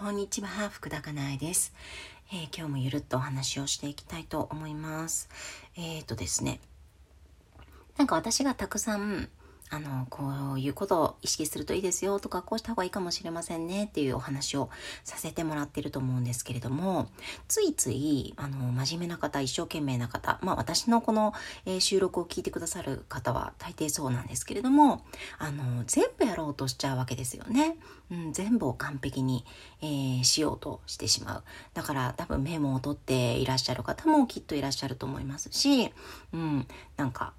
こんにちは、福田かなえです、えー、今日もゆるっとお話をしていきたいと思います。えっ、ー、とですね、なんか私がたくさんあの、こういうことを意識するといいですよとか、こうした方がいいかもしれませんねっていうお話をさせてもらってると思うんですけれども、ついつい、あの、真面目な方、一生懸命な方、まあ私のこの、えー、収録を聞いてくださる方は大抵そうなんですけれども、あの、全部やろうとしちゃうわけですよね。うん、全部を完璧に、えー、しようとしてしまう。だから多分メモを取っていらっしゃる方もきっといらっしゃると思いますし、うん、なんか、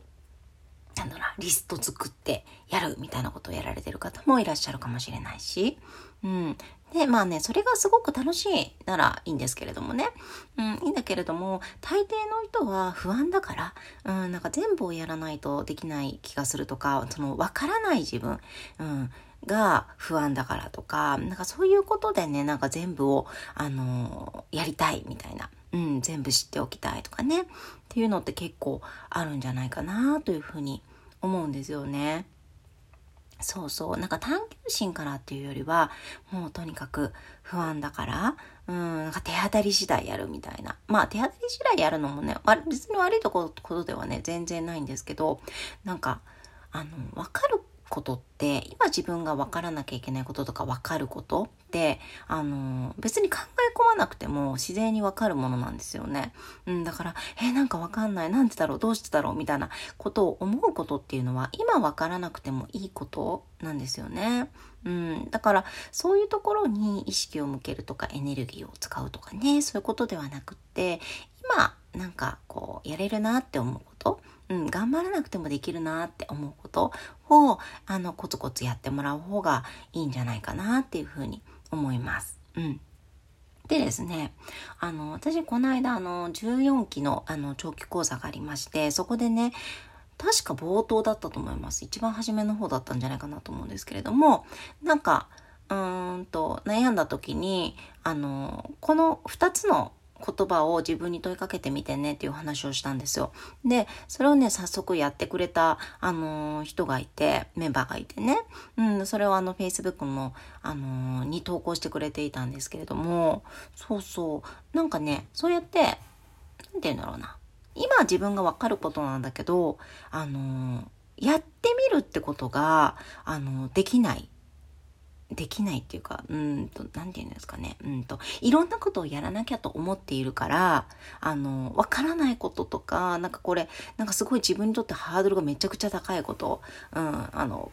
なんだろうリスト作ってやるみたいなことをやられてる方もいらっしゃるかもしれないし、うん。で、まあね、それがすごく楽しいならいいんですけれどもね。うん、いいんだけれども、大抵の人は不安だから、うん、なんか全部をやらないとできない気がするとか、そのわからない自分、うん、が不安だからとか、なんかそういうことでね、なんか全部を、あのー、やりたいみたいな。うん、全部知っておきたいとかね。っていうのって結構あるんじゃないかなというふうに思うんですよね。そうそう。なんか探求心からっていうよりは、もうとにかく不安だから、うん、なんか手当たり次第やるみたいな。まあ手当たり次第やるのもね、別に悪いところではね、全然ないんですけど、なんか、あの、わかることって今自分が分からなきゃいけないこととか分かることあの別に考え込まなくても自然に分かるものなんですよね。うん、だからえー、なんか分かんないなんでだろう？どうしてだろう？みたいなことを思うことっていうのは今分からなくてもいいことなんですよね。うん、だからそういうところに意識を向けるとかエネルギーを使うとかねそういうことではなくって今なんかこうやれるなって思うことうん、頑張らなくてもできるなって思うことを、あの、コツコツやってもらう方がいいんじゃないかなっていうふうに思います。うん。でですね、あの、私、この間、あの、14期の、あの、長期講座がありまして、そこでね、確か冒頭だったと思います。一番初めの方だったんじゃないかなと思うんですけれども、なんか、うーんと、悩んだ時に、あの、この2つの言葉を自分に問いかけてみてねっていう話をしたんですよ。で、それをね、早速やってくれた、あのー、人がいて、メンバーがいてね。うん、それをあの、Facebook の、あのー、に投稿してくれていたんですけれども、そうそう。なんかね、そうやって、なんて言うんだろうな。今自分がわかることなんだけど、あのー、やってみるってことが、あのできないできないっていうか、うんと、なんて言うんですかね。うんと、いろんなことをやらなきゃと思っているから、あの、わからないこととか、なんかこれ、なんかすごい自分にとってハードルがめちゃくちゃ高いこと、うん、あの、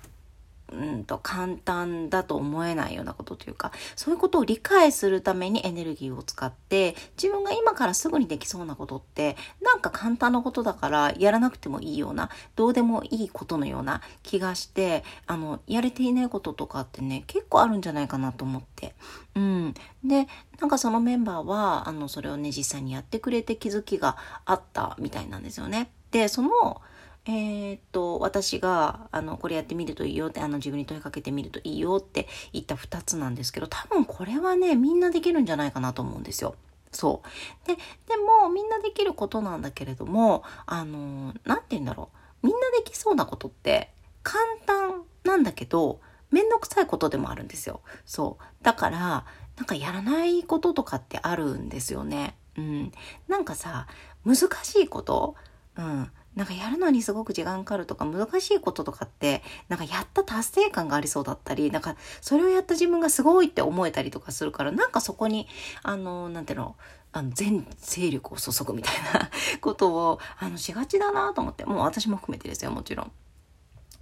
うんと簡単だと思えないようなことというか、そういうことを理解するためにエネルギーを使って、自分が今からすぐにできそうなことって、なんか簡単なことだからやらなくてもいいような、どうでもいいことのような気がして、あの、やれていないこととかってね、結構あるんじゃないかなと思って。うん。で、なんかそのメンバーは、あの、それをね、実際にやってくれて気づきがあったみたいなんですよね。で、その、えー、っと、私が、あの、これやってみるといいよって、あの、自分に問いかけてみるといいよって言った2つなんですけど、多分これはね、みんなできるんじゃないかなと思うんですよ。そう。で、でも、みんなできることなんだけれども、あの、なんて言うんだろう。みんなできそうなことって、簡単なんだけど、めんどくさいことでもあるんですよ。そう。だから、なんかやらないこととかってあるんですよね。うん。なんかさ、難しいこと、うん。なんかやるのにすごく時間かかるとか難しいこととかってなんかやった達成感がありそうだったりなんかそれをやった自分がすごいって思えたりとかするからなんかそこにあのなんていうのあの全勢力を注ぐみたいなことをあのしがちだなと思ってもう私も含めてですよもちろん。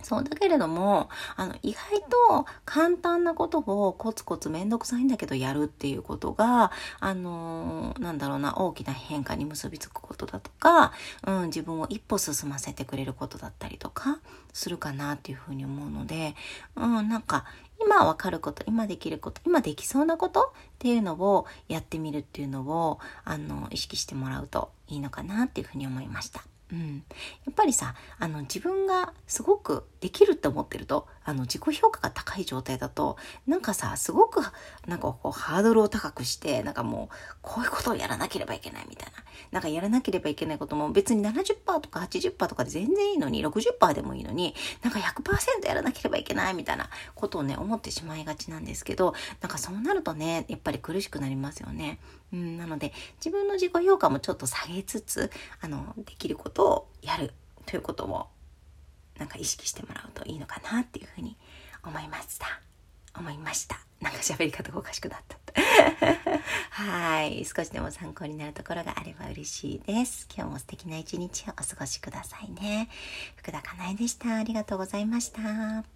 そう、だけれども、あの、意外と簡単なことをコツコツめんどくさいんだけどやるっていうことが、あのー、なんだろうな、大きな変化に結びつくことだとか、うん、自分を一歩進ませてくれることだったりとか、するかなっていうふうに思うので、うん、なんか、今わかること、今できること、今できそうなことっていうのをやってみるっていうのを、あの、意識してもらうといいのかなっていうふうに思いました。うん、やっぱりさあの自分がすごくできるって思ってるとあの、自己評価が高い状態だと、なんかさ、すごく、なんかこう、ハードルを高くして、なんかもう、こういうことをやらなければいけないみたいな。なんかやらなければいけないことも別に70%とか80%とかで全然いいのに、60%でもいいのに、なんか100%やらなければいけないみたいなことをね、思ってしまいがちなんですけど、なんかそうなるとね、やっぱり苦しくなりますよね。うん、なので、自分の自己評価もちょっと下げつつ、あの、できることをやるということも、なんか意識してもらうといいのかなっていうふうに思いました。思いました。なんか喋り方がおかしくなった。はい。少しでも参考になるところがあれば嬉しいです。今日も素敵な一日をお過ごしくださいね。福田かなえでした。ありがとうございました。